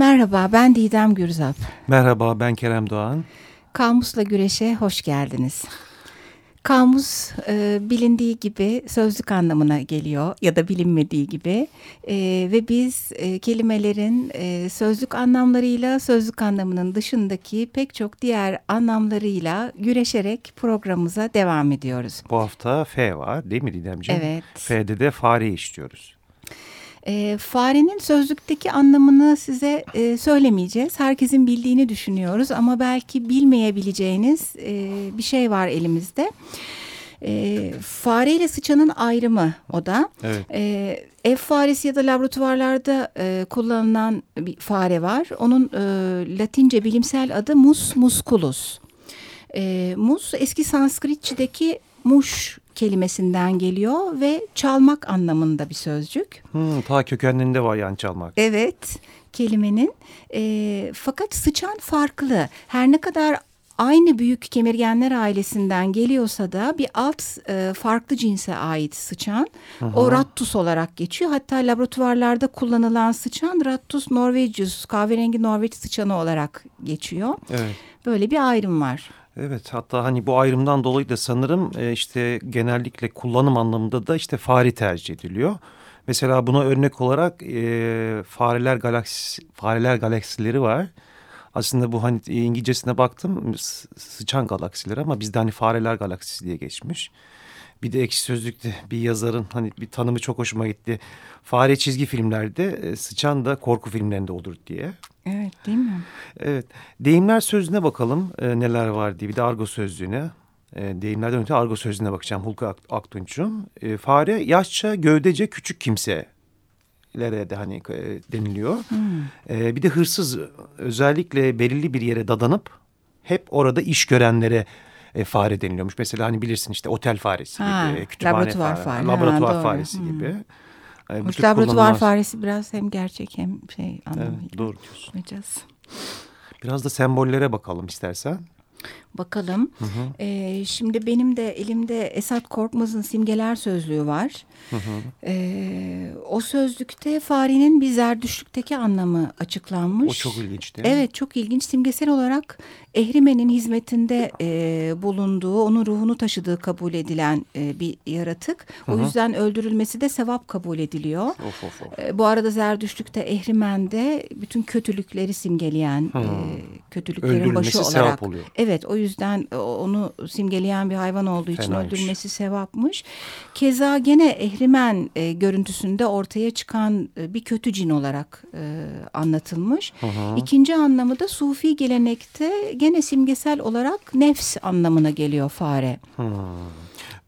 Merhaba, ben Didem Gürzap. Merhaba, ben Kerem Doğan. Kamusla Güreş'e hoş geldiniz. Kamus e, bilindiği gibi sözlük anlamına geliyor ya da bilinmediği gibi e, ve biz e, kelimelerin e, sözlük anlamlarıyla sözlük anlamının dışındaki pek çok diğer anlamlarıyla güreşerek programımıza devam ediyoruz. Bu hafta F var değil mi Didemciğim? Evet. F'de de fare işliyoruz. E, farenin sözlükteki anlamını size e, söylemeyeceğiz. Herkesin bildiğini düşünüyoruz ama belki bilmeyebileceğiniz e, bir şey var elimizde. E, fare ile sıçanın ayrımı o da. Evet. E, ev faresi ya da laboratuvarlarda e, kullanılan bir fare var. Onun e, Latince bilimsel adı Mus musculus. E, mus eski Sanskritçedeki muş kelimesinden geliyor ve çalmak anlamında bir sözcük. Hmm, ta kökenlerinde var yani çalmak. Evet kelimenin e, fakat sıçan farklı. Her ne kadar aynı büyük kemirgenler ailesinden geliyorsa da bir alt e, farklı cinse ait sıçan. Hı. O rattus olarak geçiyor. Hatta laboratuvarlarda kullanılan sıçan rattus norvegius kahverengi Norveç sıçanı olarak geçiyor. Evet. Böyle bir ayrım var. Evet hatta hani bu ayrımdan dolayı da sanırım e, işte genellikle kullanım anlamında da işte fare tercih ediliyor. Mesela buna örnek olarak e, fareler galaksi fareler galaksileri var. Aslında bu hani İngilizcesine baktım sıçan galaksileri ama bizde hani fareler galaksisi diye geçmiş. Bir de ekşi sözlükte bir yazarın hani bir tanımı çok hoşuma gitti. Fare çizgi filmlerde e, sıçan da korku filmlerinde olur diye. Evet değil mi? Evet. Deyimler sözlüğüne bakalım e, neler var diye. Bir de argo sözlüğüne. E, deyimlerden öte argo sözlüğüne bakacağım Hulka Aktunç'un. E, fare yaşça, gövdece, küçük kimse de hani e, deniliyor. Hmm. E, bir de hırsız özellikle belirli bir yere dadanıp hep orada iş görenlere e, fare deniliyormuş. Mesela hani bilirsin işte otel faresi ha, gibi, kütüphane laboratuvar fare, fare. laboratuvar ha, faresi hmm. gibi. E, Hoş laboratuvar faresi biraz hem gerçek hem şey anlamıyla. Evet, doğru diyorsun. Biraz da sembollere bakalım istersen. Bakalım. Hı hı. Ee, şimdi benim de elimde Esat Korkmaz'ın simgeler sözlüğü var. Hı hı. Ee, o sözlükte farenin bir zerdüşlükteki anlamı açıklanmış. O çok ilginç değil mi? Evet çok ilginç. Simgesel olarak Ehrimen'in hizmetinde e, bulunduğu, onun ruhunu taşıdığı kabul edilen e, bir yaratık. Hı hı. O yüzden öldürülmesi de sevap kabul ediliyor. Of, of, of. E, bu arada Zerdüşlük'te Ehrimen'de bütün kötülükleri simgeleyen, e, kötülüklerin başı olarak. Oluyor. Evet o yüzden onu simgeleyen bir hayvan olduğu için Fenaymış. öldürmesi sevapmış. Keza gene Ehrimen e, görüntüsünde ortaya çıkan e, bir kötü cin olarak e, anlatılmış. Hı hı. İkinci anlamı da Sufi gelenekte gene simgesel olarak nefs anlamına geliyor fare. Hmm.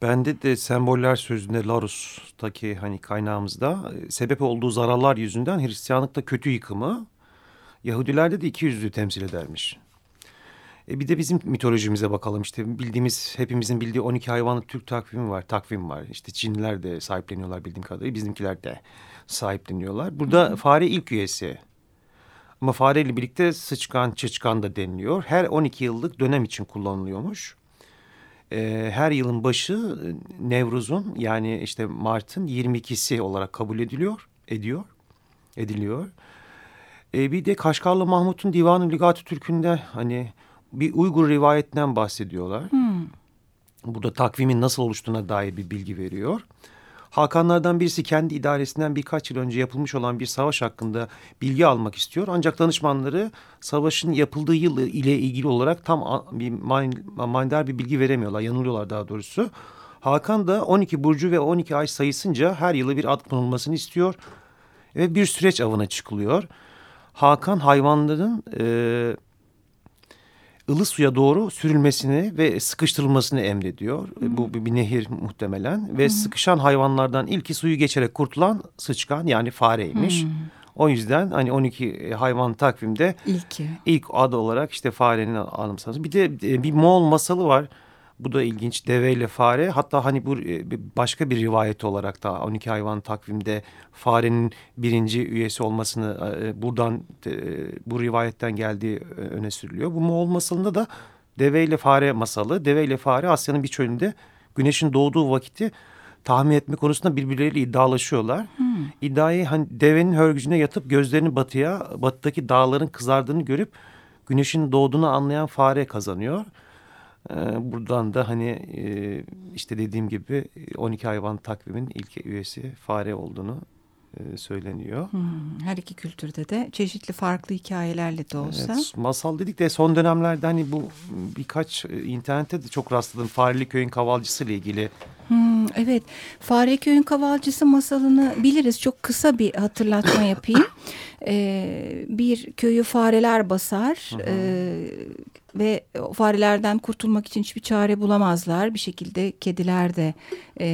Bende de semboller sözünde Larus'taki hani kaynağımızda sebep olduğu zararlar yüzünden Hristiyanlıkta kötü yıkımı, Yahudilerde de iki yüzlüğü temsil edermiş. E bir de bizim mitolojimize bakalım işte bildiğimiz hepimizin bildiği 12 hayvanlı Türk takvimi var, takvim var. İşte Çinliler de sahipleniyorlar bildiğim kadarıyla bizimkiler de sahipleniyorlar. Burada Hı -hı. fare ilk üyesi. Ama fareyle birlikte sıçkan, çıçkan da deniliyor. Her 12 yıllık dönem için kullanılıyormuş. Ee, her yılın başı Nevruz'un yani işte Mart'ın 22'si olarak kabul ediliyor, ediyor, ediliyor. Ee, bir de Kaşgarlı Mahmut'un Divan-ı Ligat-ı Türk'ünde hani bir Uygur rivayetinden bahsediyorlar. Hmm. Burada takvimin nasıl oluştuğuna dair bir bilgi veriyor. Hakanlardan birisi kendi idaresinden birkaç yıl önce yapılmış olan bir savaş hakkında bilgi almak istiyor. Ancak danışmanları savaşın yapıldığı yıl ile ilgili olarak tam bir manidar bir bilgi veremiyorlar. Yanılıyorlar daha doğrusu. Hakan da 12 burcu ve 12 ay sayısınca her yılı bir ad konulmasını istiyor. Ve bir süreç avına çıkılıyor. Hakan hayvanların... E, ılı suya doğru sürülmesini ve sıkıştırılmasını emrediyor. Hı. Bu bir nehir muhtemelen ve Hı. sıkışan hayvanlardan ilki suyu geçerek kurtulan sıçkan yani fareymiş. Hı. O yüzden hani 12 hayvan takvimde ilk ilk adı olarak işte farenin anımsanız. Bir de e, bir Moğol masalı var. Bu da ilginç. Deveyle fare. Hatta hani bu e, başka bir rivayet olarak da 12 hayvan takvimde farenin birinci üyesi olmasını e, buradan bu rivayetten geldiği e, öne sürülüyor. Bu Moğol masalında da deveyle fare masalı. Deveyle fare Asya'nın bir çölünde güneşin doğduğu vakiti tahmin etme konusunda birbirleriyle iddialaşıyorlar. Hmm. İddiayı hani devenin hörgücüne yatıp gözlerini batıya, batıdaki dağların kızardığını görüp güneşin doğduğunu anlayan fare kazanıyor. Ee, buradan da hani e, işte dediğim gibi 12 hayvan takvimin ilk üyesi fare olduğunu e, söyleniyor. Hmm, her iki kültürde de çeşitli farklı hikayelerle de olsa. Evet, masal dedik de son dönemlerde hani bu birkaç e, internette de çok rastladım. Fareli Köyün Kavalcısı ile ilgili. Hmm, evet, Fare Köyün Kavalcısı masalını biliriz. Çok kısa bir hatırlatma yapayım. ee, bir köyü fareler basar. Ee, ve o farelerden kurtulmak için hiçbir çare bulamazlar. Bir şekilde kediler de e,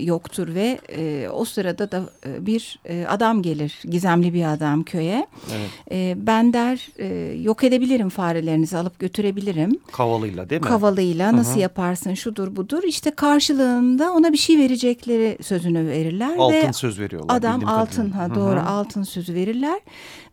yoktur ve e, o sırada da e, bir e, adam gelir, gizemli bir adam köye. Evet. E, ben der e, yok edebilirim farelerinizi alıp götürebilirim. Kavalıyla değil mi? Kavalıyla nasıl Hı -hı. yaparsın şudur budur. İşte karşılığında ona bir şey verecekleri sözünü verirler. Altın ve söz veriyorlar. Adam altın ha doğru Hı -hı. altın sözü verirler.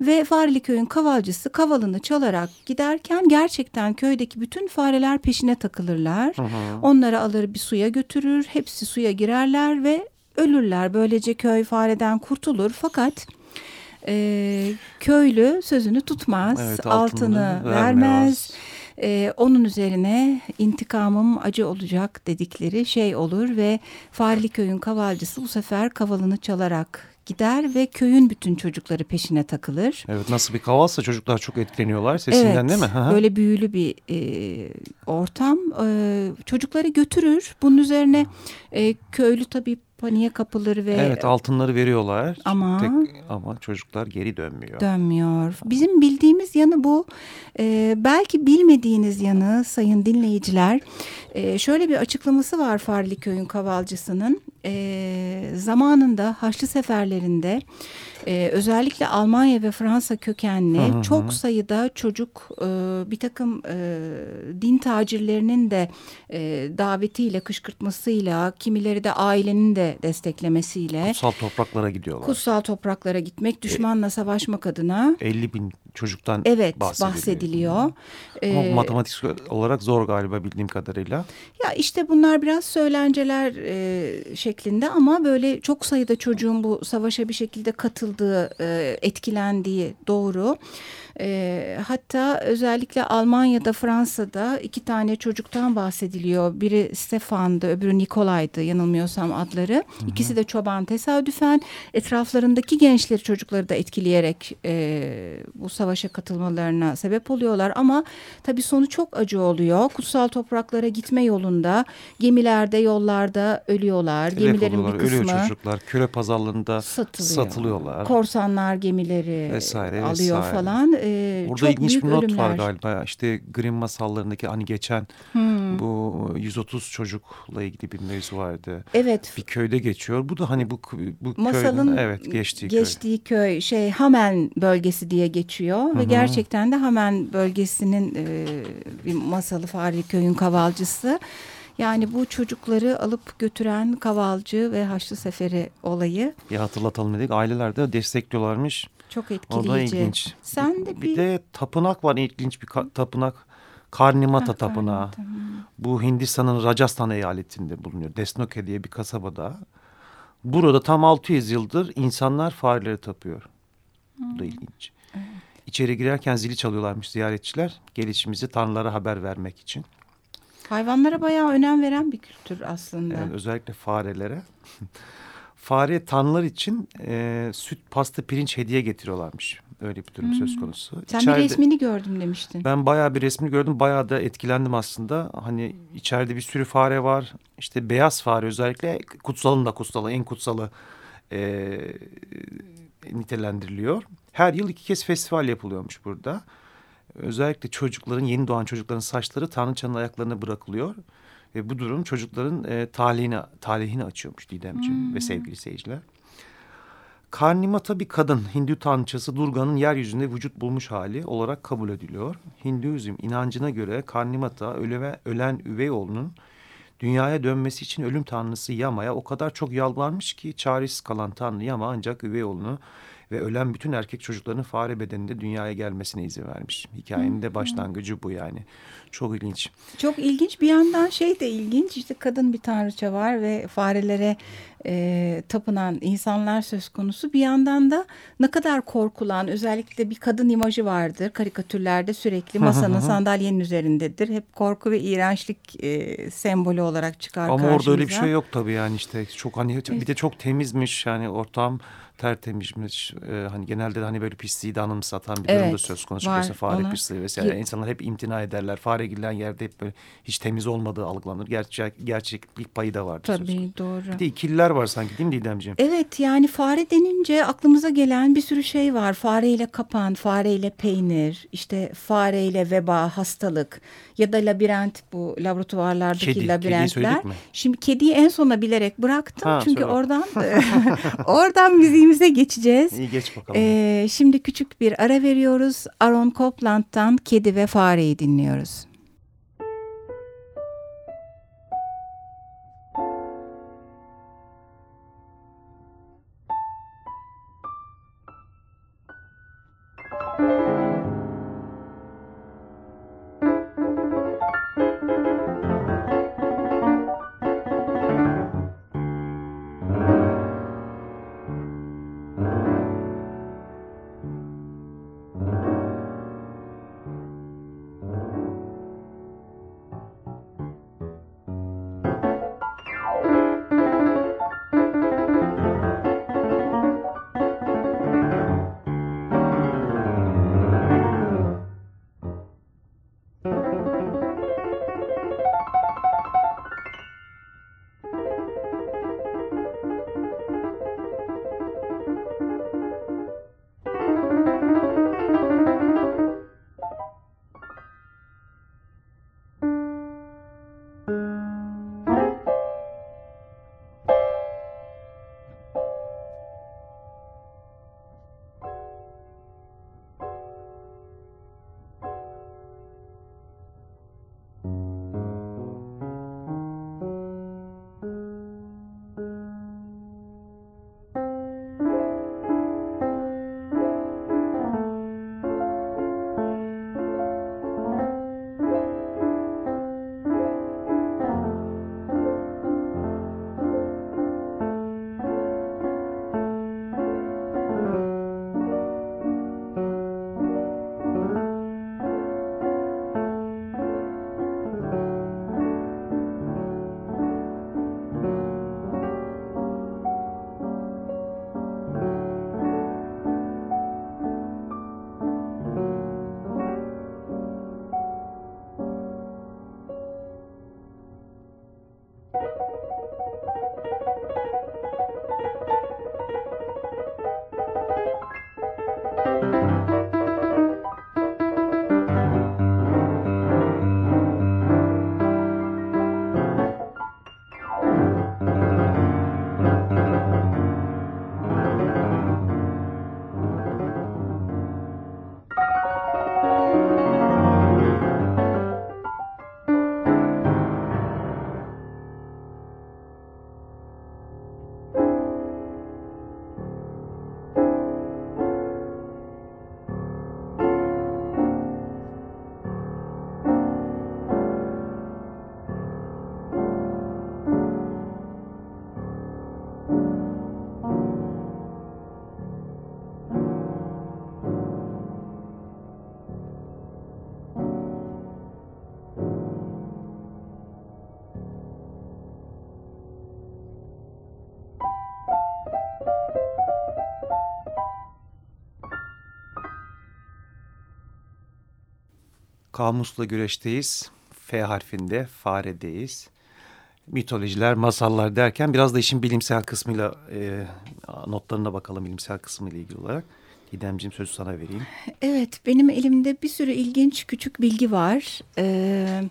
Ve Fareli köyün kavalcısı kavalını çalarak giderken gerçekten köydeki bütün fareler peşine takılırlar. Hı hı. Onları alır bir suya götürür. Hepsi suya girerler ve ölürler. Böylece köy fareden kurtulur. Fakat e, köylü sözünü tutmaz. Evet, altını, altını vermez. vermez. Ee, onun üzerine intikamım acı olacak dedikleri şey olur ve Fareli köyün kavalcısı bu sefer kavalını çalarak gider ve köyün bütün çocukları peşine takılır. Evet nasıl bir kavalsa çocuklar çok etkileniyorlar sesinden evet, değil mi? Evet böyle büyülü bir e, ortam. E, çocukları götürür. Bunun üzerine e, köylü tabii paniğe kapılır ve... Evet altınları veriyorlar. Ama... Tek, ama çocuklar geri dönmüyor. Dönmüyor. Bizim bildiğimiz yanı bu. Ee, belki bilmediğiniz yanı sayın dinleyiciler. Ee, şöyle bir açıklaması var Farli Köy'ün kavalcısının. Ee, zamanında Haçlı seferlerinde e, özellikle Almanya ve Fransa kökenli hı hı. çok sayıda çocuk e, bir takım e, din tacirlerinin de e, davetiyle kışkırtmasıyla kimileri de ailenin de desteklemesiyle. Kutsal topraklara gidiyorlar. Kutsal topraklara gitmek düşmanla savaşmak adına. 50 bin çocuktan evet, bahsediliyor. bahsediliyor. Ama ee, matematik olarak zor galiba bildiğim kadarıyla. Ya işte bunlar biraz söylenceler e, şeklinde ama böyle çok sayıda çocuğun bu savaşa bir şekilde katıldığı, e, etkilendiği doğru. E, hatta özellikle Almanya'da, Fransa'da iki tane çocuktan bahsediliyor. Biri Stefan'dı, öbürü Nikolay'dı yanılmıyorsam adları. Hı hı. İkisi de çoban tesadüfen etraflarındaki gençleri çocukları da etkileyerek e, bu savaşa katılmalarına sebep oluyorlar. Ama tabii sonu çok acı oluyor. Kutsal topraklara gitme yolunda gemilerde, yollarda ölüyorlar. Telef Gemilerin bir kısmı ölüyor çocuklar. Köle pazarlığında satılıyor. satılıyorlar. Korsanlar gemileri vesaire, alıyor vesaire. falan. Ee, Burada çok ilginç bir not ölümler. var galiba. İşte Grimm masallarındaki hani geçen hmm. bu 130 çocukla ilgili bir mevzu vardı. Evet. Bir köyde geçiyor. Bu da hani bu bu Masalın köyün evet geçtiği, geçtiği köy. köy şey Hamen bölgesi diye geçiyor Hı -hı. ve gerçekten de Hamen bölgesinin e, bir masalı Fahri köyün kavalcısı. Yani bu çocukları alıp götüren kavalcı ve Haçlı Seferi olayı. Ya hatırlatalım dedik. Aileler de destekliyorlarmış. Çok etkileyici. O da ilginç. Sen de bir... bir de tapınak var ilginç bir tapınak. Karnimata ha, Tapınağı. Karnimata. Bu Hindistan'ın Rajasthan eyaletinde bulunuyor. Desnoke diye bir kasabada. Burada tam 600 yıldır insanlar fareleri tapıyor. Hmm. Bu da ilginç. Evet. İçeri girerken zili çalıyorlarmış ziyaretçiler. Gelişimizi tanrılara haber vermek için. Hayvanlara bayağı önem veren bir kültür aslında. Evet, özellikle farelere. Fare tanrılar için e, süt, pasta, pirinç hediye getiriyorlarmış. Öyle bir durum hmm. söz konusu. Sen içeride, bir resmini gördüm demiştin. Ben bayağı bir resmini gördüm. Bayağı da etkilendim aslında. Hani içeride bir sürü fare var. İşte beyaz fare özellikle kutsalın da kutsalı, en kutsalı e, nitelendiriliyor. Her yıl iki kez festival yapılıyormuş burada. Özellikle çocukların, yeni doğan çocukların saçları Tanrıçanın ayaklarına bırakılıyor. Ve bu durum çocukların e, talihini, talihini açıyormuş Didemciğim hmm. ve sevgili seyirciler. Karnimata bir kadın, Hindu tanrıçası Durga'nın yeryüzünde vücut bulmuş hali olarak kabul ediliyor. Hinduizm inancına göre Karnimata öleve, ölen üvey oğlunun dünyaya dönmesi için ölüm tanrısı Yama'ya o kadar çok yalvarmış ki çaresiz kalan tanrı Yama ancak üvey oğlunu ve ölen bütün erkek çocukların fare bedeninde dünyaya gelmesine izin vermiş. Hikayenin de başlangıcı bu yani. Çok ilginç. Çok ilginç bir yandan şey de ilginç işte kadın bir tanrıça var ve farelere e, tapınan insanlar söz konusu. Bir yandan da ne kadar korkulan özellikle bir kadın imajı vardır. Karikatürlerde sürekli masanın sandalyenin üzerindedir. Hep korku ve iğrençlik e, sembolü olarak çıkar Ama karşımıza. orada öyle bir şey yok tabii yani işte çok hani bir de çok temizmiş yani ortam tertemizmiş. Ee, hani genelde de hani böyle pisliği de anımsatan bir Evet, durum da söz konusu. var. Mesela fare Ona- pisliği vesaire. Ye- İnsanlar hep imtina ederler. Fare girilen yerde hep böyle hiç temiz olmadığı algılanır. Gerçek, gerçeklik payı da vardır. Tabii doğru. Bir de ikililer var sanki değil mi Didemciğim? Evet yani fare denince aklımıza gelen bir sürü şey var. Fareyle kapan, fareyle peynir, işte fareyle veba, hastalık ya da labirent bu laboratuvarlardaki Kedi, kediyi labirentler. söyledik mi? Şimdi kediyi en sona bilerek bıraktım. Ha, Çünkü söyle. oradan oradan müziğimize geçeceğiz. İyi geç bakalım. Ee, şimdi küçük bir ara veriyoruz. Aaron Copland'dan Kedi ve Fareyi dinliyoruz. Kamusla güreşteyiz. F harfinde faredeyiz. Mitolojiler, masallar derken biraz da işin bilimsel kısmıyla e, notlarına bakalım bilimsel kısmıyla ilgili olarak. Didemciğim sözü sana vereyim. Evet, benim elimde bir sürü ilginç küçük bilgi var. Ee,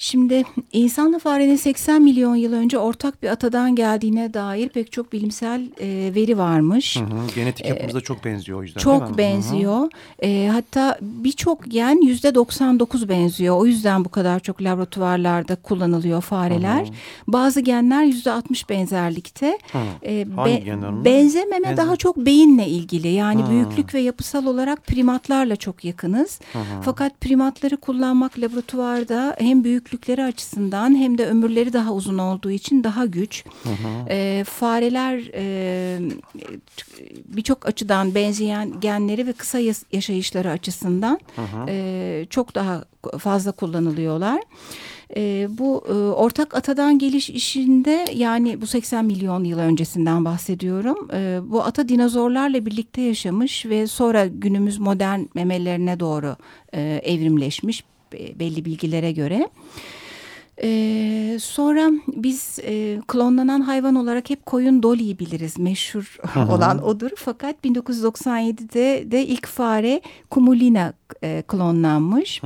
Şimdi insanla farenin 80 milyon yıl önce ortak bir atadan geldiğine dair pek çok bilimsel e, veri varmış. Hı hı. Genetik yapımıza çok benziyor o yüzden Çok değil mi? benziyor. E, hatta birçok gen yüzde 99 benziyor. O yüzden bu kadar çok laboratuvarlarda kullanılıyor fareler. Bazı genler yüzde 60 benzerlikte. Hı. E, Hangi genler? Benzememe Benze- daha çok beyinle ilgili. Yani Hı. büyüklük ve yapısal olarak primatlarla çok yakınız. Hı hı. Fakat primatları kullanmak laboratuvarda hem büyüklükleri açısından hem de ömürleri daha uzun olduğu için daha güç. Hı hı. E, fareler e, birçok açıdan benzeyen genleri ve kısa yaşayışları açısından Hı hı. e, çok daha fazla kullanılıyorlar. E, bu e, ortak atadan geliş işinde yani bu 80 milyon yıl öncesinden bahsediyorum. E, bu ata dinozorlarla birlikte yaşamış ve sonra günümüz modern memelerine doğru e, evrimleşmiş belli bilgilere göre. Ee, sonra biz e, klonlanan hayvan olarak hep koyun Dolly'yi biliriz. Meşhur olan odur. Fakat 1997'de de ilk fare Kumulina e, klonlanmış.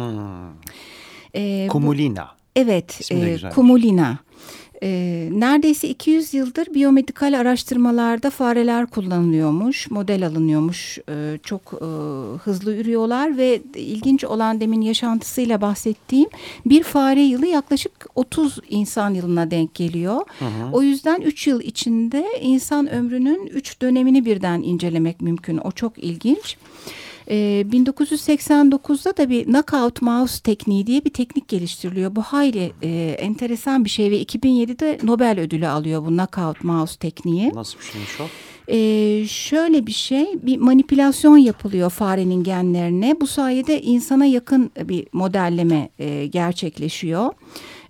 Ee, bu- Kumulina. evet, İsmi de e. Kumulina. Ee, neredeyse 200 yıldır biyomedikal araştırmalarda fareler kullanılıyormuş, model alınıyormuş. Ee, çok e, hızlı ürüyorlar ve ilginç olan demin yaşantısıyla bahsettiğim bir fare yılı yaklaşık 30 insan yılına denk geliyor. Hı hı. O yüzden 3 yıl içinde insan ömrünün 3 dönemini birden incelemek mümkün. O çok ilginç. Ee, 1989'da da bir knockout mouse tekniği diye bir teknik geliştiriliyor. Bu hayli e, enteresan bir şey ve 2007'de Nobel ödülü alıyor bu knockout mouse tekniği. Nasıl bir şeymiş o? Ee, şöyle bir şey, bir manipülasyon yapılıyor farenin genlerine. Bu sayede insana yakın bir modelleme e, gerçekleşiyor.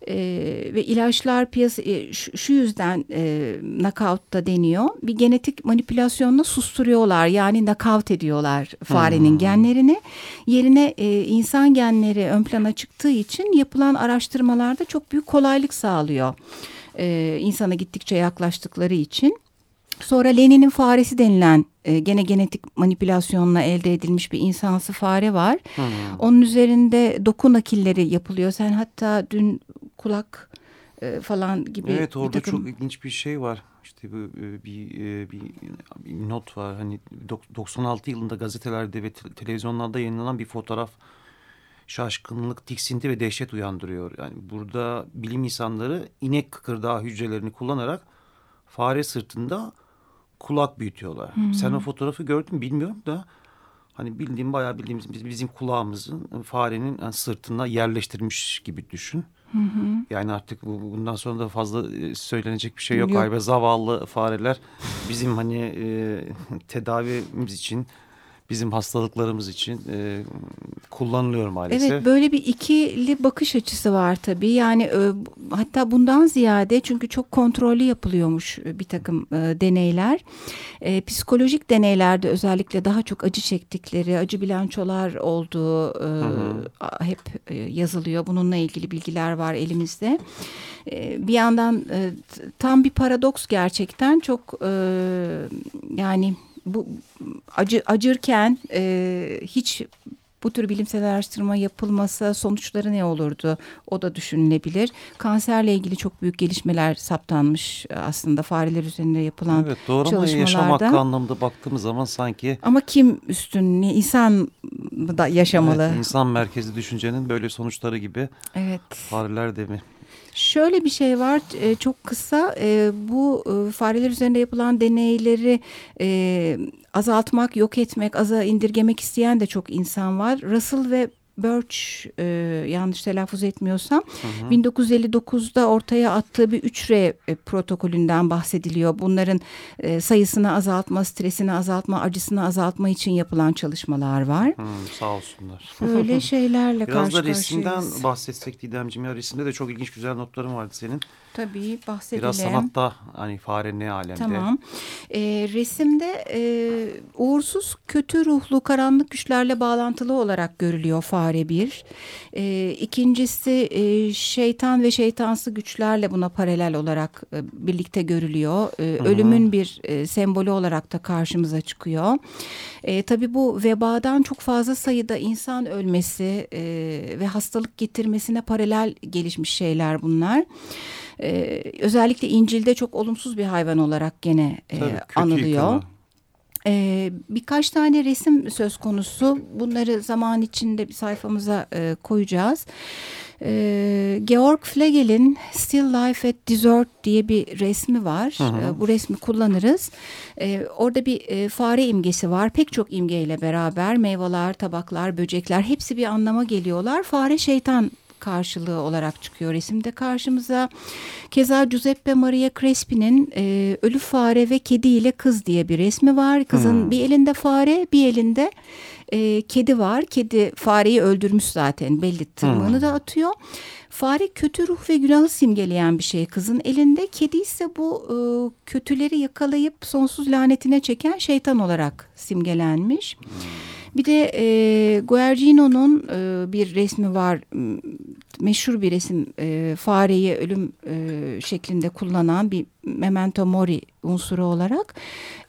Ee, ve ilaçlar piyasa e, şu, şu yüzden e, knockout da deniyor. Bir genetik manipülasyonla susturuyorlar yani knockout ediyorlar farenin genlerini. Yerine e, insan genleri ön plana çıktığı için yapılan araştırmalarda çok büyük kolaylık sağlıyor. Ee, insana gittikçe yaklaştıkları için. Sonra Lenin'in faresi denilen e, gene genetik manipülasyonla elde edilmiş bir insansı fare var. Hı. Onun üzerinde doku nakilleri yapılıyor. Sen hatta dün kulak e, falan gibi Evet bir orada takım... çok ilginç bir şey var. İşte e, bir, e, bir, bir not var. Hani dok- 96 yılında gazetelerde ve te- televizyonlarda yayınlanan bir fotoğraf şaşkınlık, tiksinti ve dehşet uyandırıyor. Yani burada bilim insanları inek kıkırdağı hücrelerini kullanarak fare sırtında kulak büyütüyorlar. Sen o fotoğrafı gördün mü bilmiyorum da hani bildiğim bayağı bildiğimiz biz- bizim kulağımızın farenin yani sırtına yerleştirmiş gibi düşün. Yani artık bu, bundan sonra da fazla e, söylenecek bir şey yok. Yok. Galiba zavallı fareler bizim hani e, tedavimiz için, bizim hastalıklarımız için e, kullanılıyor maalesef. Evet böyle bir ikili bakış açısı var tabii. Yani e, hatta bundan ziyade çünkü çok kontrollü yapılıyormuş e, bir takım e, deneyler. E, psikolojik deneylerde özellikle daha çok acı çektikleri, acı bilançolar olduğu e, a- hep e, yazılıyor. Bununla ilgili bilgiler var elimizde. E, bir yandan e, tam bir paradoks gerçekten çok e, yani bu acı acırken e, hiç bu tür bilimsel araştırma yapılmasa sonuçları ne olurdu? O da düşünülebilir. Kanserle ilgili çok büyük gelişmeler saptanmış aslında fareler üzerinde yapılan Evet doğru ama yaşam çalışmalarda. hakkı anlamında baktığımız zaman sanki Ama kim üstün? İnsan da yaşamalı. evet, insan merkezli düşüncenin böyle sonuçları gibi evet. fareler de mi? Şöyle bir şey var e, çok kısa e, bu e, fareler üzerinde yapılan deneyleri azaltmak, yok etmek, aza indirgemek isteyen de çok insan var. Russell ve Birch e, yanlış telaffuz etmiyorsam 1959'da ortaya attığı bir 3R e, protokolünden bahsediliyor. Bunların e, sayısını azaltma, stresini azaltma, acısını azaltma için yapılan çalışmalar var. Hmm, sağ olsunlar. Böyle şeylerle Biraz karşı da resimden karşıyayız. bahsetsek Didemciğim ya resimde de çok ilginç güzel notların vardı senin. Tabii bahsedelim. Biraz sanatta hani fare ne alemde. Tamam. E, resimde e, uğursuz, kötü ruhlu, karanlık güçlerle bağlantılı olarak görülüyor fare bir. E, ikincisi e, şeytan ve şeytansı güçlerle buna paralel olarak e, birlikte görülüyor. E, ölümün bir e, sembolü olarak da karşımıza çıkıyor. E, tabii bu vebadan çok fazla sayıda insan ölmesi e, ve hastalık getirmesine paralel gelişmiş şeyler bunlar. Ee, özellikle İncil'de çok olumsuz bir hayvan olarak gene e, Tabii, anılıyor. yıkımı. Ee, birkaç tane resim söz konusu. Bunları zaman içinde bir sayfamıza e, koyacağız. Ee, Georg Flegel'in Still Life at Desert diye bir resmi var. Hı hı. Ee, bu resmi kullanırız. Ee, orada bir e, fare imgesi var. Pek çok imgeyle beraber meyveler, tabaklar, böcekler hepsi bir anlama geliyorlar. Fare şeytan karşılığı olarak çıkıyor resimde karşımıza. Keza Giuseppe Maria Crespi'nin e, Ölü Fare ve Kedi ile Kız diye bir resmi var. Kızın Hmm. bir elinde fare, bir elinde e, kedi var. Kedi fareyi öldürmüş zaten belli tırmığını da atıyor. Fare kötü ruh ve günahı simgeleyen bir şey kızın elinde. Kedi ise bu e, kötüleri yakalayıp sonsuz lanetine çeken şeytan olarak simgelenmiş. Bir de e, Guercino'nun e, bir resmi var. Meşhur bir resim. E, fareyi ölüm e, şeklinde kullanan bir memento mori unsuru olarak.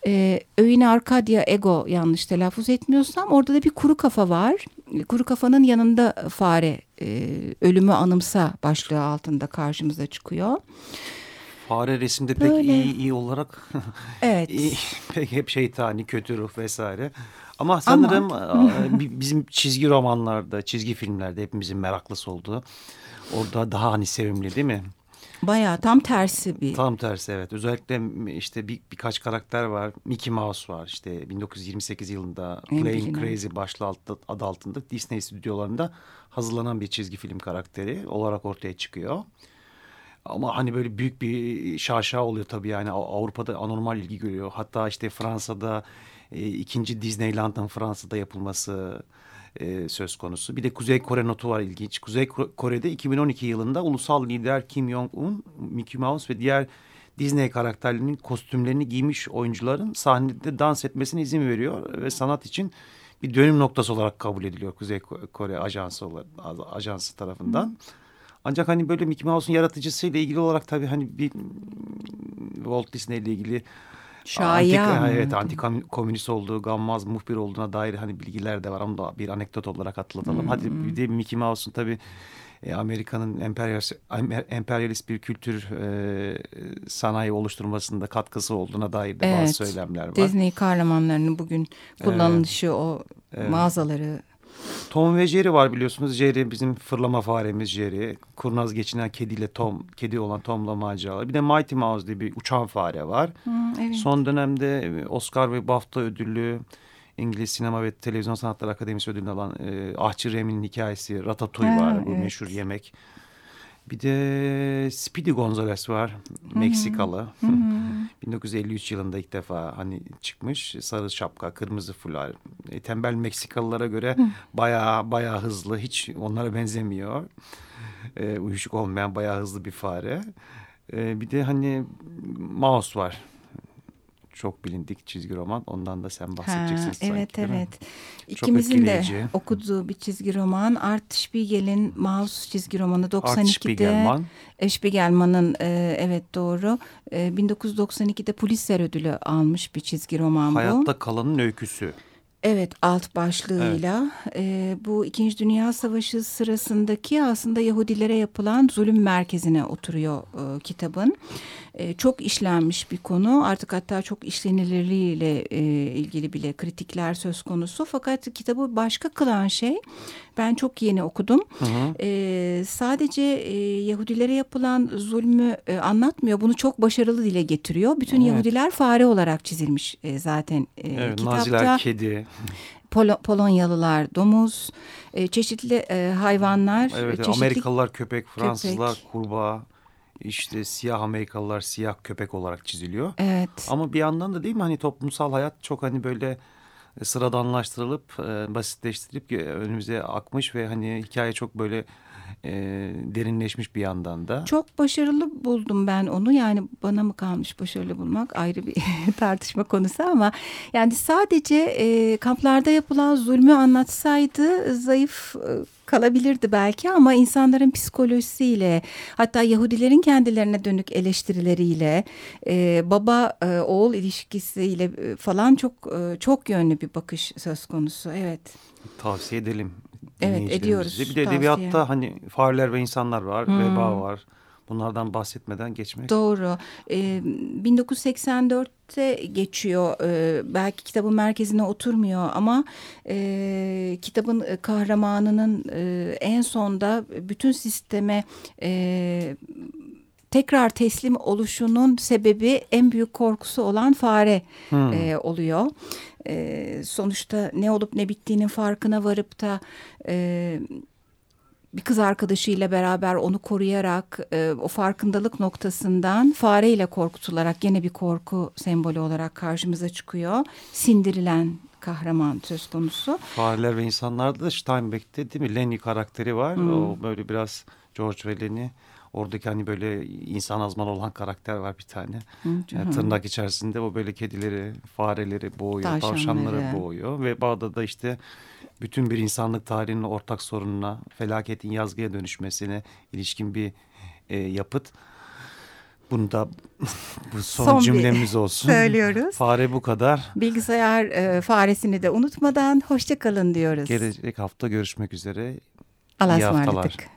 E, Öğüne Arcadia Ego yanlış telaffuz etmiyorsam orada da bir kuru kafa var. Kuru kafanın yanında fare e, ölümü anımsa başlığı altında karşımıza çıkıyor. Fare resimde pek Böyle. iyi iyi olarak Evet. iyi, pek hep şeytani, kötü ruh vesaire. Ama sanırım e, bi- bizim çizgi romanlarda, çizgi filmlerde hepimizin meraklısı olduğu. Orada daha hani sevimli değil mi? Bayağı tam tersi bir. Tam tersi evet. Özellikle işte bir, birkaç karakter var. Mickey Mouse var. İşte 1928 yılında En Playing bilinen. Crazy başlığı altı- adı altında Disney stüdyolarında hazırlanan bir çizgi film karakteri olarak ortaya çıkıyor. Ama hani böyle büyük bir şaşa oluyor tabii yani Av- Avrupa'da anormal ilgi görüyor. Hatta işte Fransa'da e, ikinci Disneyland'ın Fransa'da yapılması e, söz konusu. Bir de Kuzey Kore notu var ilginç. Kuzey Ko- Kore'de 2012 yılında ulusal lider Kim Jong-un, Mickey Mouse ve diğer Disney karakterlerinin kostümlerini giymiş oyuncuların sahnede dans etmesine izin veriyor ve sanat için bir dönüm noktası olarak kabul ediliyor Kuzey Ko- Kore ajansı olarak, ajansı tarafından. Ancak hani böyle Mickey Mouse'un yaratıcısıyla ilgili olarak tabii hani bir Walt Disney ile ilgili Şaya. Anti, evet anti-komünist olduğu, gammaz muhbir olduğuna dair hani bilgiler de var. Onu da bir anekdot olarak atlatalım. Hadi bir de Mickey Mouse'un tabii e, Amerika'nın emperyalist, emperyalist bir kültür e, sanayi oluşturmasında katkısı olduğuna dair de Evet. bazı söylemler var. Disney kahramanlarının bugün kullanılışı o mağazaları. Tom ve Jerry var biliyorsunuz. Jerry bizim fırlama faremiz Jerry. Kurnaz geçinen kediyle Tom, kedi olan Tom'la maceralar. Bir de Mighty Mouse diye bir uçan fare var. Hı, evet. Son dönemde Oscar ve BAFTA ödüllü İngiliz Sinema ve Televizyon Sanatları Akademisi ödülünü alan e, Ahçı Remi'nin hikayesi Ratatouille Ha, var. Bu evet. meşhur yemek. Bir de Speedy Gonzales var. Meksikalı. 1953 yılında ilk defa hani çıkmış. Sarı şapka, kırmızı fular. E, tembel Meksikalılara göre bayağı bayağı hızlı. Hiç onlara benzemiyor. E, uyuşuk olmayan bayağı hızlı bir fare. E, bir de hani Mouse var. Çok bilindik çizgi roman. Ondan da sen Ha, bahsedeceksin sanki. evet evet. İkimizin de okuduğu bir çizgi roman. Art Spiegel'in Mouse çizgi romanı Art 92'de. Spiegelman. E, Spiegelman'ın e, evet doğru. E, 1992'de Pulitzer ödülü almış bir çizgi roman bu. Hayatta kalanın öyküsü. Evet alt başlığıyla e, bu İkinci Dünya Savaşı sırasındaki aslında Yahudilere yapılan zulüm merkezine oturuyor e, kitabın. E, çok işlenmiş bir konu artık hatta çok işlenilirliğiyle e, ilgili bile kritikler söz konusu. Fakat kitabı başka kılan şey ben çok yeni okudum. Hı hı. E, sadece e, Yahudilere yapılan zulmü e, anlatmıyor bunu çok başarılı dile getiriyor. Bütün Evet. Yahudiler fare olarak çizilmiş e, zaten e, Evet, kitapta. Naziler kedi. Polo- Polonyalılar domuz, e, çeşitli e, hayvanlar, Evet, çeşitli Amerikalılar köpek, Fransızlar kurbağa. işte siyah Amerikalılar siyah köpek olarak çiziliyor. Evet. Ama bir yandan da değil mi hani toplumsal hayat çok hani böyle e, sıradanlaştırılıp e, basitleştirip e, önümüze akmış ve hani hikaye çok böyle e, derinleşmiş bir yandan da. Çok başarılı buldum ben onu yani bana mı kalmış başarılı bulmak ayrı bir tartışma konusu ama yani sadece e, kamplarda yapılan zulmü anlatsaydı zayıf e, kalabilirdi belki ama insanların psikolojisiyle hatta Yahudilerin kendilerine dönük eleştirileriyle e, baba e, oğul ilişkisiyle e, falan çok e, çok yönlü bir bakış söz konusu evet. Tavsiye edelim. Evet ediyoruz. Bir de edebiyatta tavsiye. hani fareler ve insanlar var, hmm. veba var. Bunlardan bahsetmeden geçmek. Doğru. Ee, 1984'te geçiyor. Ee, belki kitabın merkezine oturmuyor ama e, kitabın kahramanının e, en sonda bütün sisteme e, tekrar teslim oluşunun sebebi en büyük korkusu olan fare hmm. e, oluyor. E, sonuçta ne olup ne bittiğinin farkına varıp da e, bir kız arkadaşıyla beraber onu koruyarak e, o farkındalık noktasından fareyle korkutularak gene bir korku sembolü olarak karşımıza çıkıyor. Sindirilen kahraman söz konusu. Fareler ve insanlarda da Steinbeck'te değil mi? Lenny karakteri var. Hmm. O böyle biraz George ve Lenny Oradaki hani böyle insan azman olan karakter var bir tane. Hı, yani tırnak içerisinde o böyle kedileri, fareleri boğuyor, tavşanları boğuyor. Ve Bağdat'ta işte bütün bir insanlık tarihinin ortak sorununa, felaketin yazgıya dönüşmesine ilişkin bir e, yapıt. Bunu da bu son, son cümlemiz olsun. Söylüyoruz. Fare bu kadar. Bilgisayar e, faresini de unutmadan hoşçakalın diyoruz. Gelecek hafta görüşmek üzere. Allah'a ısmarladık.